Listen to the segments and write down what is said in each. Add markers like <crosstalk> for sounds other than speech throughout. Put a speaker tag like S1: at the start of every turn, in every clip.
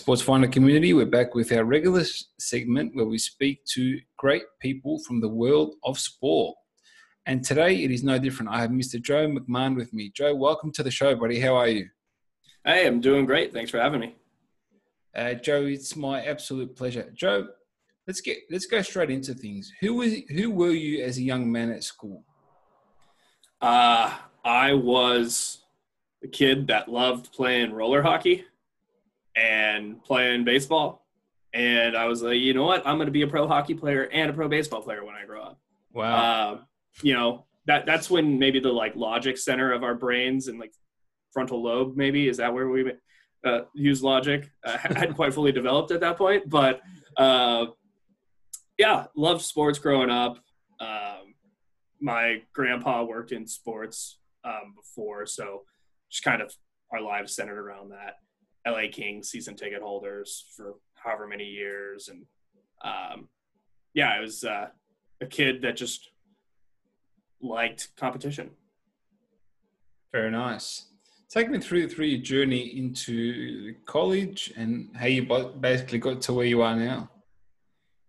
S1: Sports Finder community, we're back with our regular segment where we speak to great people from the world of sport. And today it is no different. I have Mr. Joe McMahon with me. Joe, welcome to the show, buddy. How are you?
S2: Hey, I'm doing great. Thanks for having me.
S1: Uh, Joe, it's my absolute pleasure. Joe, let's get let's go straight into things. Who was who were you as a young man at school?
S2: Uh, I was a kid that loved playing roller hockey and playing baseball. And I was like, you know what? I'm going to be a pro hockey player and a pro baseball player when I grow up.
S1: Wow.
S2: Um, you know, that that's when maybe the like logic center of our brains and like frontal lobe, maybe is that where we uh, use logic? <laughs> Uh, hadn't quite fully developed at that point, but uh, yeah, loved sports growing up. Um, my grandpa worked in sports um, before, so just kind of our lives centered around that. LA Kings season ticket holders for however many years, and um, yeah, it was uh, a kid that just liked competition.
S1: Very nice. Take me through through your journey into college and how you basically got to where you are now.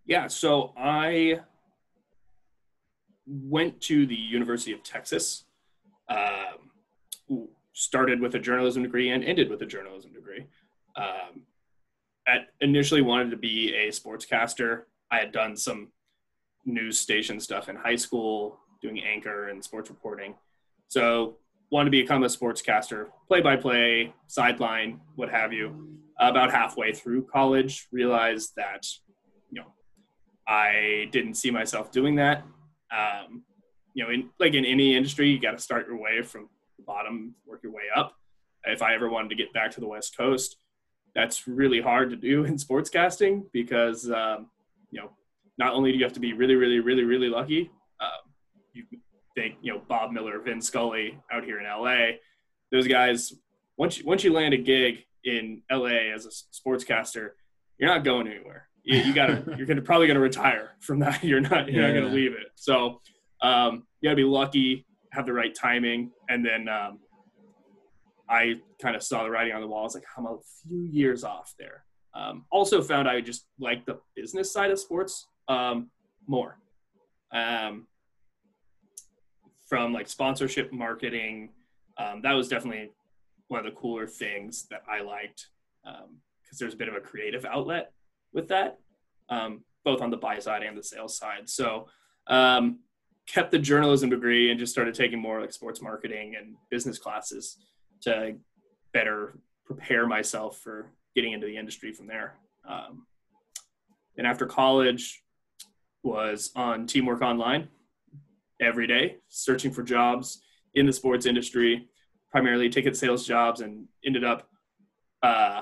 S2: Yeah, so I went to the University of Texas. Um, started with a journalism degree and ended with a journalism degree. Um, at initially wanted to be a sportscaster. I had done some news station stuff in high school, doing anchor and sports reporting. So wanted to become a sportscaster, play by play, sideline, what have you. About halfway through college, realized that you know I didn't see myself doing that. Um, you know, in like in any industry, you got to start your way from bottom, work your way up. If I ever wanted to get back to the West Coast, that's really hard to do in sportscasting because um, you know not only do you have to be really, really, really, really lucky. Um, you think you know Bob Miller, Vin Scully out here in LA. Those guys, once you, once you land a gig in LA as a sportscaster, you're not going anywhere. You, you gotta, <laughs> you're gonna probably gonna retire from that. <laughs> You're not, you're not gonna leave it. So um, you gotta be lucky, have the right timing, and then um, I kind of saw the writing on the wall. I was like, I'm a few years off there. Um, also found I just like the business side of sports um, more. Um, from like sponsorship marketing, um, that was definitely one of the cooler things that I liked because there's a bit of a creative outlet with that, um, both on the buy side and the sales side. So um, kept the journalism degree and just started taking more like sports marketing and business classes to better prepare myself for getting into the industry from there. Um, and after college, was on Teamwork Online every day, searching for jobs in the sports industry, primarily ticket sales jobs, and ended up uh,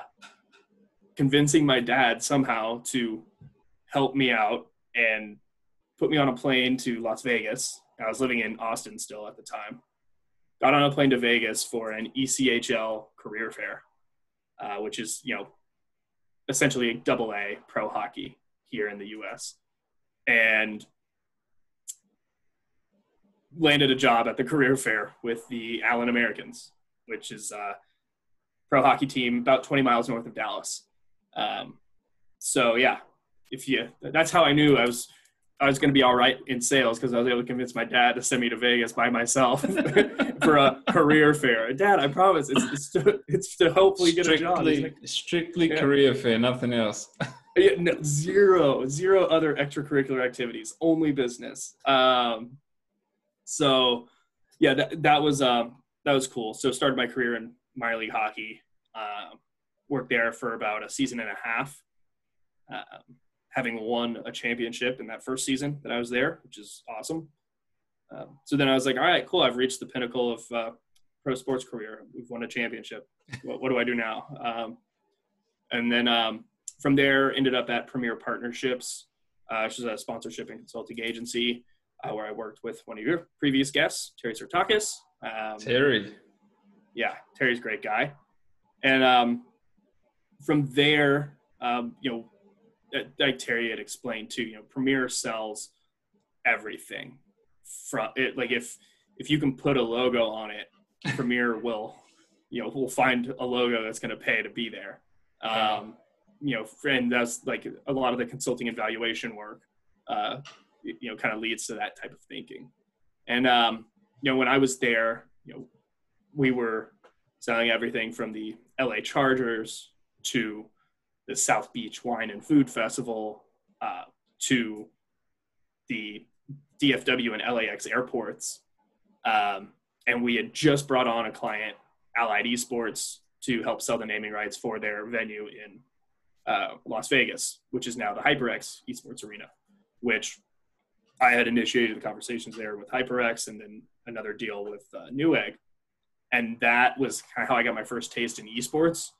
S2: convincing my dad somehow to help me out and put me on a plane to Las Vegas. I was living in Austin still at the time. Got on a plane to Vegas for an ECHL career fair, uh, which is you know essentially double A pro hockey here in the U.S. And landed a job at the career fair with the Allen Americans, which is a pro hockey team about 20 miles north of Dallas. Um, so yeah, if you that's how I knew I was I was going to be all right in sales because I was able to convince my dad to send me to Vegas by myself <laughs> for a career fair. Dad, I promise it's it's to, it's to hopefully get a job.
S1: Strictly,
S2: like,
S1: strictly
S2: Yeah.
S1: career fair, nothing else. <laughs>
S2: yeah, no, zero, zero other extracurricular activities, only business. Um, so, yeah, that, that was um, that was cool. So, started my career in minor league hockey. Um, worked there for about a season and a half, um, having won a championship in that first season that I was there, which is awesome. Um, so then I was like, all right, cool. I've reached the pinnacle of uh, pro sports career. We've won a championship. what, what do I do now? Um, and then um, from there ended up at Premier Partnerships, uh, which is a sponsorship and consulting agency uh, where I worked with one of your previous guests, Terry Sertakis. Um,
S1: Terry.
S2: yeah, Terry's a great guy. And um, from there, um, you know, like Terry had explained too, you know, Premier sells everything. From it, like if if you can put a logo on it, <laughs> Premier will, you know, will find a logo that's going to pay to be there. Um, you know, and that's like a lot of the consulting and valuation work. Uh, you know, kind of leads to that type of thinking. And um, you know, when I was there, you know, we were selling everything from the LA Chargers to the South Beach Wine and Food Festival uh, to the DFW and LAX airports. Um, and we had just brought on a client, Allied Esports, to help sell the naming rights for their venue in uh, Las Vegas, which is now the HyperX Esports Arena, which I had initiated the conversations there with HyperX and then another deal with uh, Newegg. And that was kind of how I got my first taste in esports.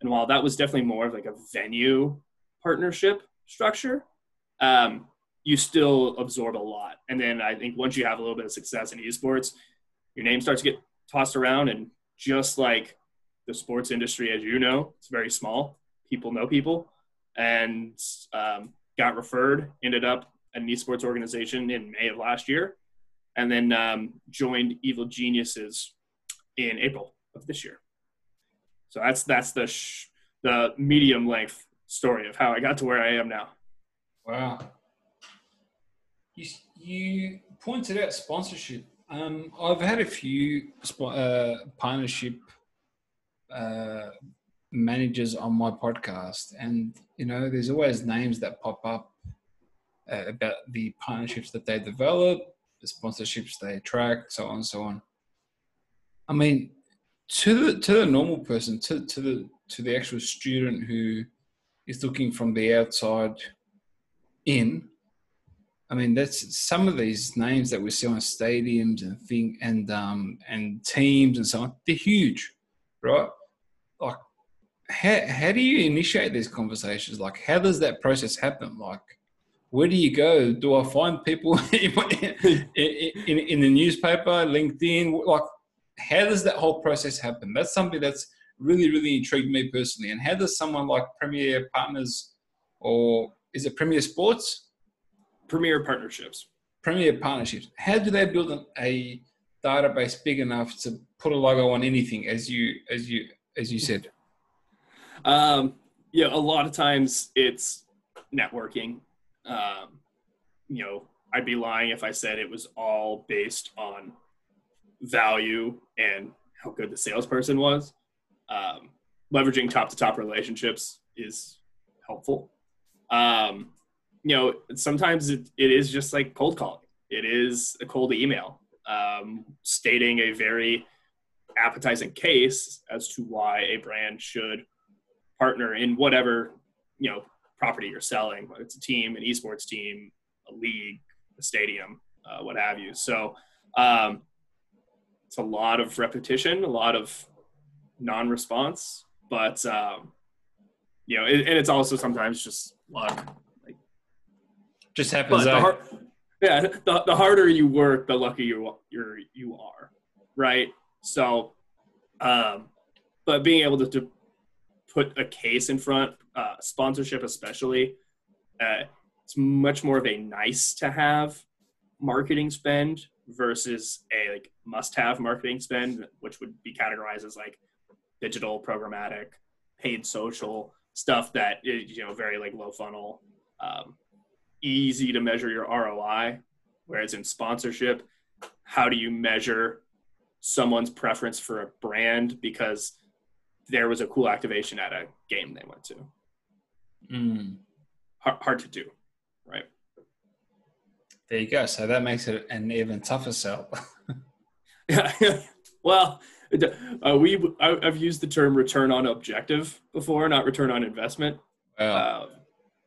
S2: And while that was definitely more of like a venue partnership structure, um, you still absorb a lot. And then I think once you have a little bit of success in esports, your name starts to get tossed around. And just like the sports industry, as you know, it's very small. People know people, and um, got referred. Ended up an esports organization in May of last year, and then um, joined Evil Geniuses in April of this year. So that's that's the sh- the medium length story of how I got to where I am now.
S1: Wow. You, you pointed out sponsorship. Um, I've had a few uh, partnership uh, managers on my podcast, and you know, there's always names that pop up uh, about the partnerships that they develop, the sponsorships they track, so on and so on. I mean, to the to the normal person, to to the to the actual student who is looking from the outside in. I mean, that's some of these names that we see on stadiums and thing and um and teams and so on. They're huge, right? Like, how how do you initiate these conversations? Like, how does that process happen? Like, where do you go? Do I find people <laughs> in, in, in the newspaper, LinkedIn? Like, how does that whole process happen? That's something that's really, really intrigued me personally. And how does someone like Premier Partners or is it Premier Sports?
S2: Premier partnerships.
S1: Premier Partnerships. How do they build an, a database big enough to put a logo on anything, as you as you as you said?
S2: Um, yeah, a lot of times it's networking. Um, you know, I'd be lying if I said it was all based on value and how good the salesperson was. Um, leveraging top to top relationships is helpful. Um, you know, sometimes it, it is just like cold calling. It is a cold email um, stating a very appetizing case as to why a brand should partner in whatever you know property you're selling, whether it's a team, an esports team, a league, a stadium, uh, what have you. So um, it's a lot of repetition, a lot of non-response, but um, you know, it, and it's also sometimes just luck. Like,
S1: Just happens.
S2: the har- yeah, the, the harder you work, the luckier you you're you are, right? So, um, but being able to, to put a case in front, uh, sponsorship especially, uh, it's much more of a nice to have marketing spend versus a like must have marketing spend, which would be categorized as like digital, programmatic, paid social stuff that is you know very like low funnel, um, easy to measure your ROI. Whereas in sponsorship, how do you measure someone's preference for a brand because there was a cool activation at a game they went to?
S1: Mm.
S2: Hard, hard to do, right?
S1: There you go. So that makes it an even tougher sell.
S2: Yeah. <laughs> well, uh, we I- I've used the term return on objective before, not return on investment.
S1: wow.
S2: Uh,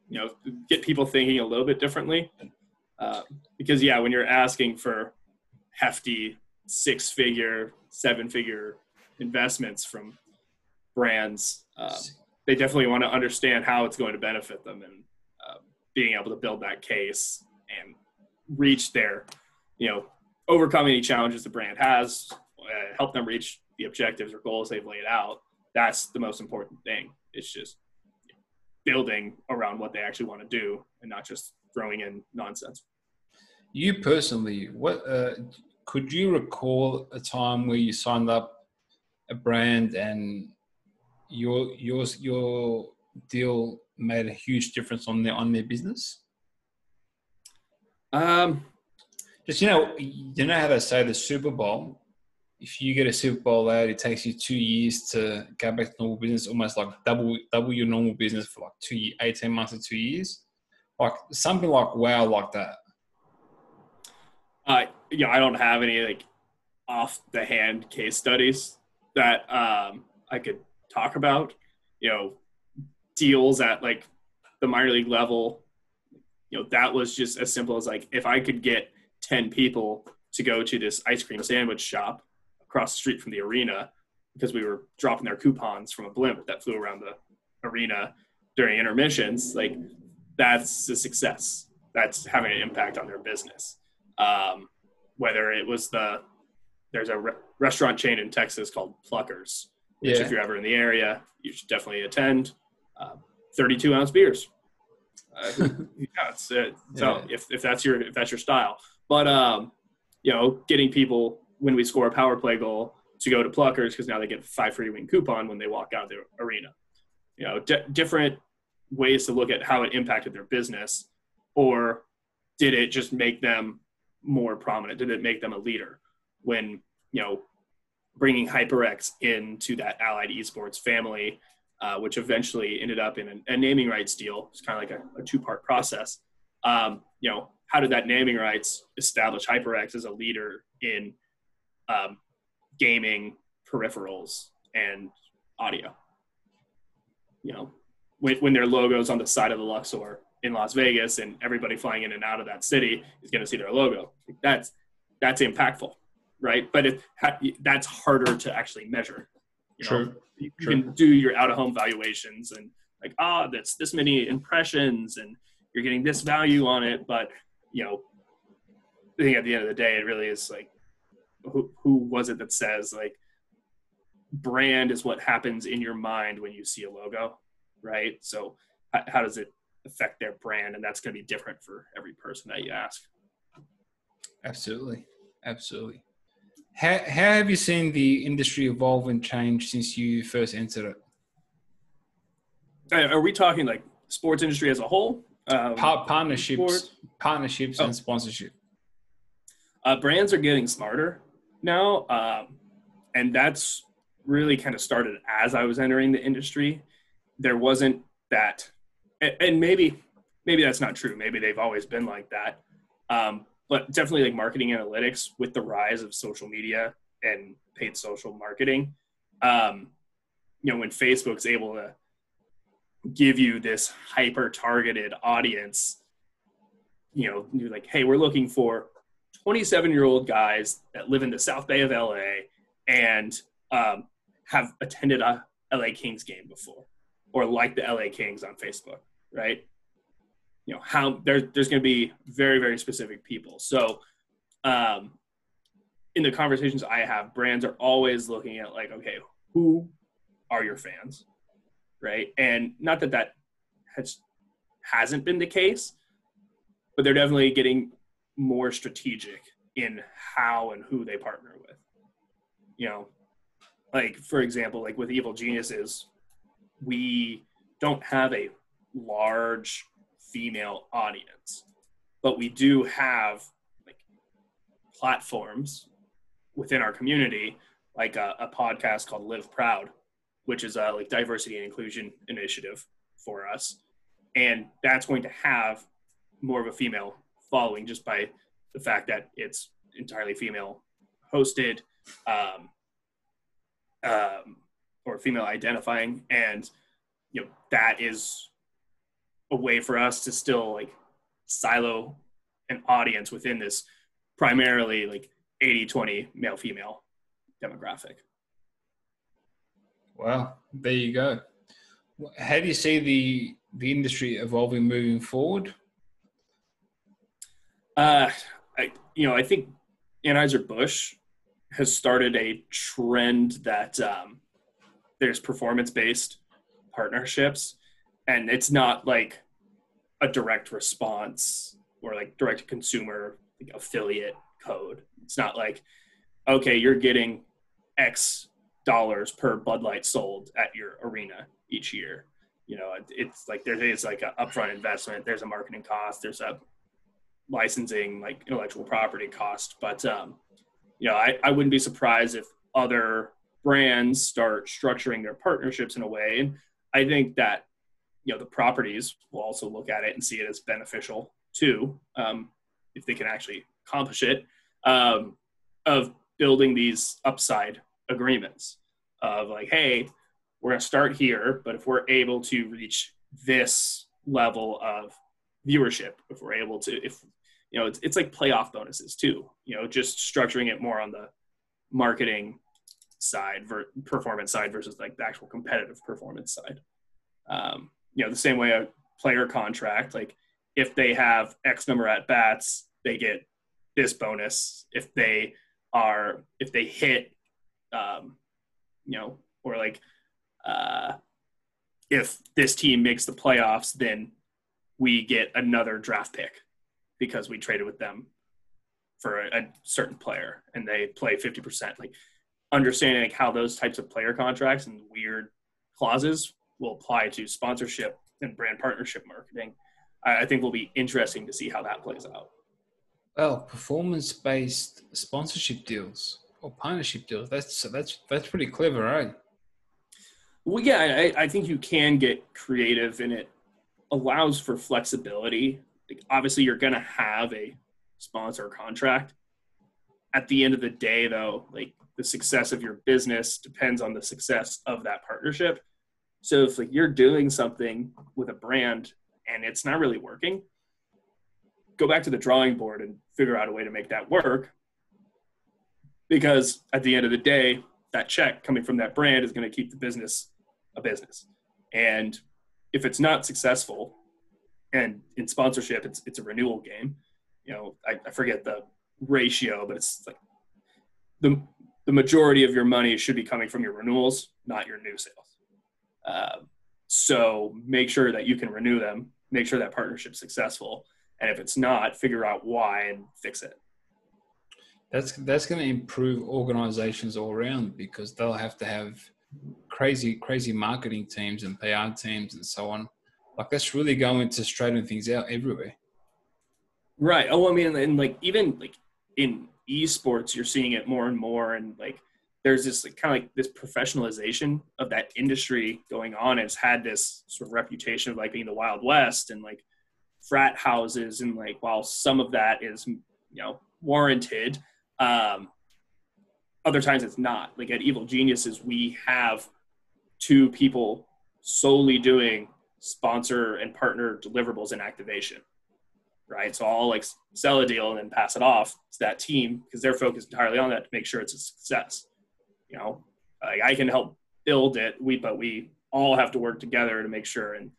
S2: you know, get people thinking a little bit differently. Uh, because yeah, when you're asking for hefty six-figure, seven-figure investments from brands, uh, they definitely want to understand how it's going to benefit them and uh, being able to build that case and reach their, you know, overcome any challenges the brand has, uh, help them reach the objectives or goals they've laid out. That's the most important thing. It's just building around what they actually want to do and not just throwing in nonsense.
S1: You personally, what uh, could you recall a time where you signed up a brand and your yours your deal made a huge difference on their on their business?
S2: Um,
S1: Just you know, you know how they say the Super Bowl. If you get a Super Bowl out, it takes you two years to go back to normal business, almost like double double your normal business for like two, ye- 18 months or two years. Like something like wow, like that.
S2: uh, yeah, I don't have any like off the hand case studies that um, I could talk about. You know, deals at like the minor league level. You know, that was just as simple as like if I could get ten people to go to this ice cream sandwich shop across the street from the arena because we were dropping their coupons from a blimp that flew around the arena during intermissions, like that's a success. That's having an impact on their business. Um, whether it was the there's a re- restaurant chain in Texas called Pluckers, which
S1: Yeah.
S2: if you're ever in the area, you should definitely attend. Uh, 32 ounce beers. Uh, <laughs> yeah, it's, uh, so
S1: Yeah.
S2: if, if that's your if that's your style, but um, you know, getting people when we score a power play goal to go to Pluckers because now they get five free wing coupon when they walk out of the arena. You know, di different ways to look at how it impacted their business, or did it just make them more prominent? Did it make them a leader when you know bringing HyperX into that Allied Esports family, uh, which eventually ended up in a, naming rights deal? It's kind of like a, a two-part process. Um, you know, how did that naming rights establish HyperX as a leader in um, gaming peripherals and audio? You know, when, when their logos on the side of the Luxor in Las Vegas and everybody flying in and out of that city is going to see their logo. That's that's impactful, right? But it, that's harder to actually measure. You know,
S1: True.
S2: you
S1: True.
S2: can do your out of home valuations and like, ah, that's this many impressions and you're getting this value on it. But you know, I think at the end of the day, it really is like, who who was it that says like, brand is what happens in your mind when you see a logo, right? So how, how does it affect their brand? And that's going to be different for every person that you ask.
S1: Absolutely, absolutely. How, how have you seen the industry evolve and change since you first entered it?
S2: Uh, Are we talking like sports industry as a whole? Um,
S1: Pa- partnerships,
S2: sports?
S1: partnerships,
S2: Oh.
S1: and sponsorship.
S2: uh, brands are getting smarter now, um, and that's really kind of started as I was entering the industry. There wasn't that, and, and maybe maybe that's not true. Maybe they've always been like that, um, but definitely like marketing analytics with the rise of social media and paid social marketing. Um, you know, when Facebook's able to give you this hyper targeted audience, you know, you're like, hey, we're looking for 27 year old guys that live in the South Bay of LA and um, have attended a LA Kings game before or like the LA Kings on Facebook, right? You know, how there, there's going to be very, very specific people. So, um, in the conversations I have, brands are always looking at like, okay, who are your fans, right? And not that that has hasn't been the case, but they're definitely getting more strategic in how and who they partner with. You know, like for example, like with Evil Geniuses, we don't have a large female audience, but we do have like platforms within our community, like a, a podcast called Live Proud, which is a like diversity and inclusion initiative for us, and that's going to have more of a female following just by the fact that it's entirely female hosted um, um, or female identifying. And you know that is a way for us to still like silo an audience within this primarily like 80 20 male female demographic
S1: Well, there you go. How do you see the the industry evolving moving forward?
S2: Uh, I, you know, I think Anheuser Busch has started a trend that um, there's performance based partnerships, and it's not like a direct response or like direct consumer like affiliate code. It's not like okay, you're getting X dollars per Bud Light sold at your arena each year. You know, it's like there is like an upfront investment. There's a marketing cost. There's a licensing, like intellectual property cost. But um, you know, I, I wouldn't be surprised if other brands start structuring their partnerships in a way. And I think that you know the properties will also look at it and see it as beneficial too, um, if they can actually accomplish it. Um, of building these upside agreements of like, hey, we're going to start here, but if we're able to reach this level of viewership, if we're able to, if you know, it's, it's like playoff bonuses too. You know, just structuring it more on the marketing side, ver- performance side versus like the actual competitive performance side. Um, you know, the same way a player contract, like if they have X number at bats, they get this bonus. If they are, if they hit, um, you know, or like uh, if this team makes the playoffs, then we get another draft pick because we traded with them for a, a certain player and they play 50%. Like understanding like how those types of player contracts and weird clauses will apply to sponsorship and brand partnership marketing, I, I think will be interesting to see how that plays out.
S1: Well, performance-based sponsorship deals or partnership deals. That's that's that's pretty clever, right?
S2: Well, yeah, I, I think you can get creative, and it allows for flexibility. Like, obviously, you're going to have a sponsor contract. At the end of the day, though, like the success of your business depends on the success of that partnership. So if like you're doing something with a brand and it's not really working, go back to the drawing board and figure out a way to make that work. Because at the end of the day, that check coming from that brand is going to keep the business a business. And if it's not successful, and in sponsorship, it's it's a renewal game. You know, I, I forget the ratio, but it's like the the majority of your money should be coming from your renewals, not your new sales. Uh, so make sure that you can renew them. Make sure that partnership's successful, and if it's not, figure out why and fix it.
S1: That's that's going to improve organizations all around because they'll have to have crazy crazy marketing teams and PR teams and so on. Like that's really going to straighten things out everywhere.
S2: Right. Oh, I mean, and like even like in esports, you're seeing it more and more, and like there's this like, kind of like this professionalization of that industry going on. It's had this sort of reputation of like being the Wild West and like frat houses, and like while some of that is you know warranted, um, other times it's not. Like at Evil Geniuses, we have two people solely doing sponsor and partner deliverables and activation. Right. So I'll like sell a deal and then pass it off to that team because they're focused entirely on that to make sure it's a success. You know, I can help build it, we but we all have to work together to make sure. And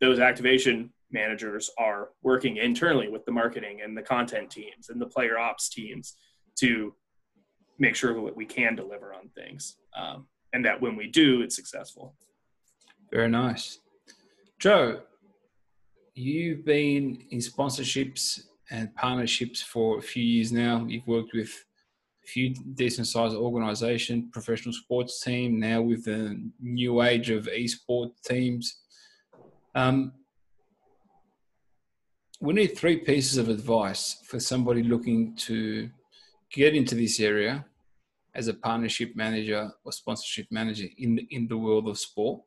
S2: those activation managers are working internally with the marketing and the content teams and the player ops teams to make sure that we can deliver on things um, and that when we do it's successful.
S1: Very nice. Joe you've been in sponsorships and partnerships for a few years now. You've worked with few decent sized organization professional sports team now with the new age of esports teams um, we need three pieces of advice for somebody looking to get into this area as a partnership manager or sponsorship manager in the, in the world of sport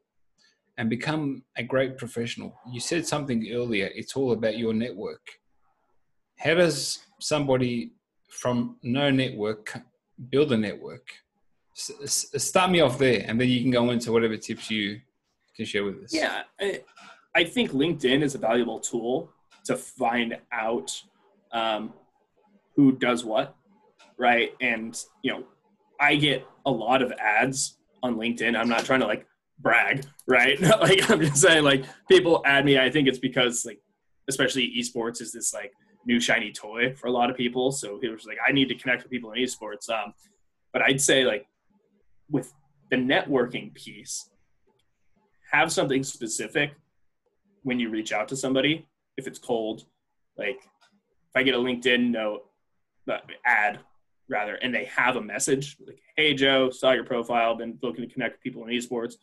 S1: and become a great professional. You said something earlier, it's all about your network. How does somebody from no network build a network? S- start me off there, and then you can go into whatever tips you can share with us.
S2: Yeah, I, think LinkedIn is a valuable tool to find out um, who does what, right? And you know, I get a lot of adds on LinkedIn. I'm not trying to like brag, right? <laughs> like I'm just saying, like people add me. I think it's because like, especially esports is this like new shiny toy for a lot of people. So it was like, I need to connect with people in esports. Um, but I'd say like with the networking piece, have something specific when you reach out to somebody. If it's cold, like if I get a LinkedIn note, uh, add rather, and they have a message like, "Hey Joe, saw your profile, been looking to connect with people in esports,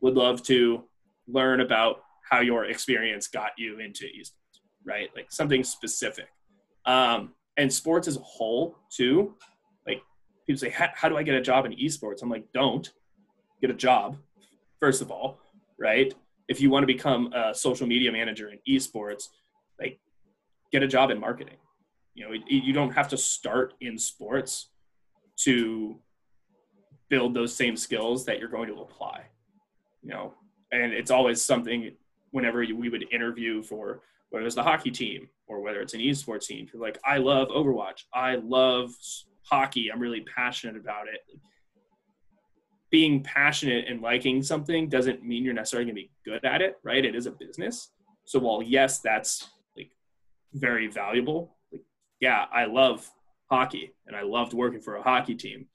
S2: would love to learn about how your experience got you into esports." Right, like something specific. Um, and sports as a whole too. Like people say, "How do I get a job in esports?" I'm like, "Don't get a job, first of all, right? If you want to become a social media manager in esports, like get a job in marketing. You know, you don't have to start in sports to build those same skills that you're going to apply. You know, and it's always something whenever we would interview for whether it's the hockey team or whether it's an esports team. You're like, I love Overwatch. I love hockey. I'm really passionate about it being passionate and liking something doesn't mean you're necessarily going to be good at it, right? It is a business. So while yes, that's like very valuable, like yeah, I love hockey and I loved working for a hockey team,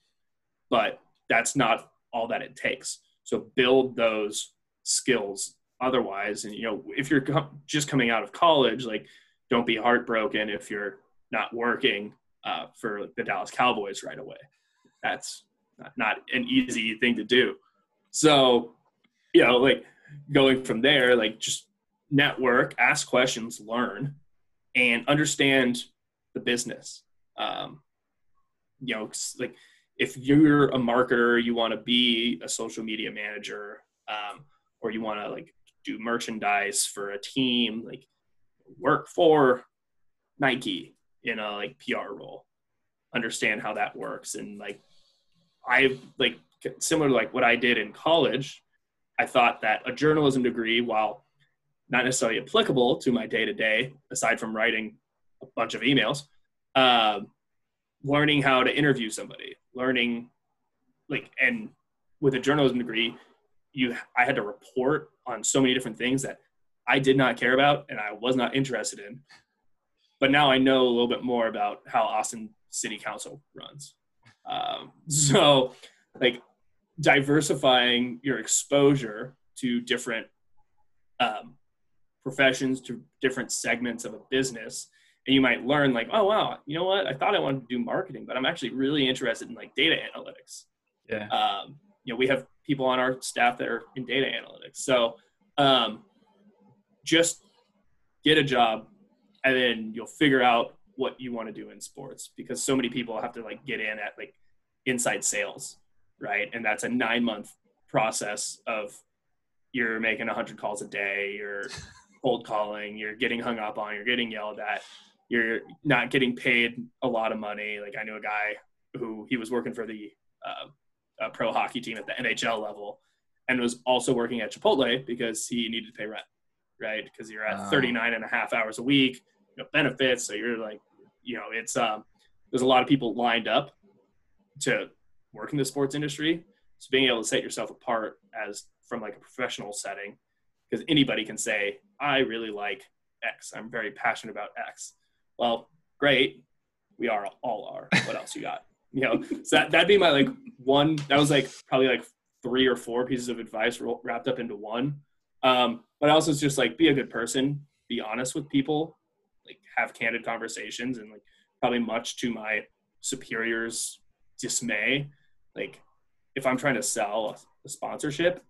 S2: but that's not all that it takes. So build those skills otherwise and you know, if you're just coming out of college, like don't be heartbroken if you're not working uh, for the Dallas Cowboys right away. That's not an easy thing to do. So, you know, like going from there, like just network, ask questions, learn, and understand the business. Um, you know, like if you're a marketer, you want to be a social media manager, um, or you want to like do merchandise for a team, like work for Nike in a like PR role, understand how that works, and like I've like similar to like what I did in college. I thought that a journalism degree, while not necessarily applicable to my day to day, aside from writing a bunch of emails, uh, learning how to interview somebody, learning like, and with a journalism degree, you I had to report on so many different things that I did not care about and I was not interested in. But now I know a little bit more about how Austin City Council runs. Um, so, like diversifying your exposure to different um, professions, to different segments of a business, and you might learn like, oh wow, you know what? I thought I wanted to do marketing, but I'm actually really interested in like data analytics.
S1: Yeah.
S2: Um, you know, we have people on our staff that are in data analytics. So, um, just get a job, and then you'll figure out what you want to do in sports because so many people have to like get in at like inside sales, right? And that's a nine month process of you're making 100 calls a day, you're cold calling, you're getting hung up on, you're getting yelled at, you're not getting paid a lot of money. Like I knew a guy who he was working for the uh, pro hockey team at the NHL level and was also working at Chipotle because he needed to pay rent, right? Because you're at 39 and a half hours a week you know, benefits. So you're like, you know, it's um, there's a lot of people lined up to work in the sports industry. So being able to set yourself apart as from like a professional setting, because anybody can say, I really like X. I'm very passionate about X. Well, great. We are all are. What else you got? <laughs> You know, so that, that'd be my like one, that was like probably like three or four pieces of advice wrapped up into one. Um, but I also it's just like be a good person, be honest with people, like have candid conversations and like probably much to my superiors dismay like if i'm trying to sell a sponsorship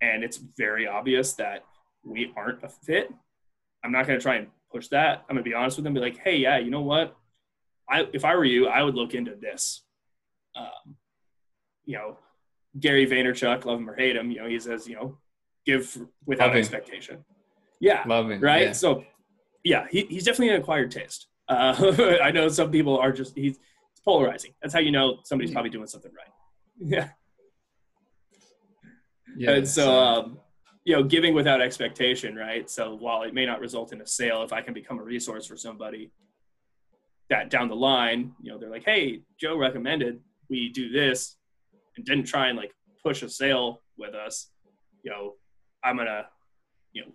S2: and it's very obvious that we aren't a fit i'm not going to try and push that i'm going to be honest with them be like hey yeah you know what i if i were you i would look into this um, you know gary vaynerchuk love him or hate him you know he says you know give without Loving. expectation yeah
S1: Loving.
S2: right
S1: yeah.
S2: so yeah, he, he's definitely an acquired taste. Uh, <laughs> I know some people are just he's polarizing. That's how you know somebody's probably doing something right. <laughs> Yeah. Yeah. And so, um, you know, giving without expectation, right? So while it may not result in a sale, if I can become a resource for somebody that down the line, you know, they're like, hey, Joe recommended we do this and didn't try and like push a sale with us. you know, I'm gonna, you know,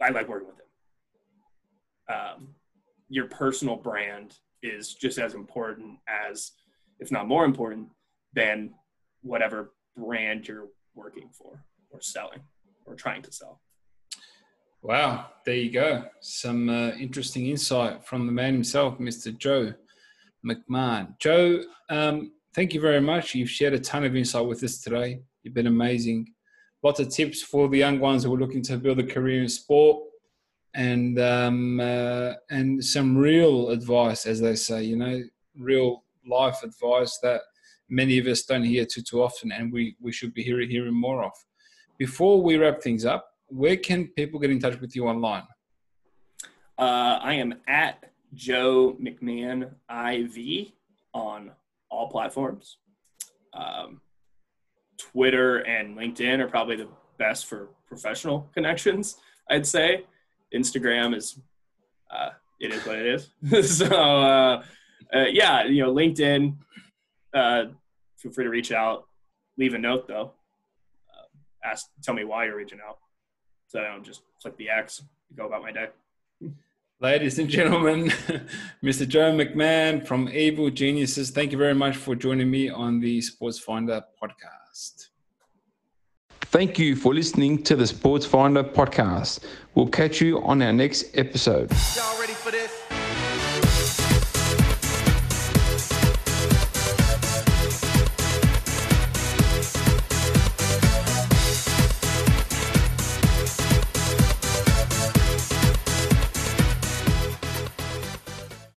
S2: I like working with him. Um, your personal brand is just as important as, if not more important, than whatever brand you're working for or selling or trying to sell.
S1: Wow, there you go. Some uh, interesting insight from the man himself, Mr. Joe McMahon. Joe, um, thank you very much. You've shared a ton of insight with us today. You've been amazing. Lots of tips for the young ones who are looking to build a career in sport, and um, uh, and some real advice, as they say. You know, real life advice that many of us don't hear too too often, and we we should be hearing hearing more of. Before we wrap things up, where can people get in touch with you online?
S2: Uh, I am at Joe McMahon IV on all platforms. Um, Twitter and LinkedIn are probably the best for professional connections, I'd say. Instagram is, uh, it is what it is. <laughs> so, uh, uh, yeah, you know, LinkedIn, uh, feel free to reach out. Leave a note, though. Uh, ask, tell me why you're reaching out so I don't just click the X, and go about my day. <laughs>
S1: Ladies and gentlemen, <laughs> Mr. Joe McMahon from Evil Geniuses, thank you very much for joining me on the Sports Finder podcast.
S3: Thank you for listening to the Sports Finder podcast. We'll catch you on our next episode.
S4: Y'all ready for this?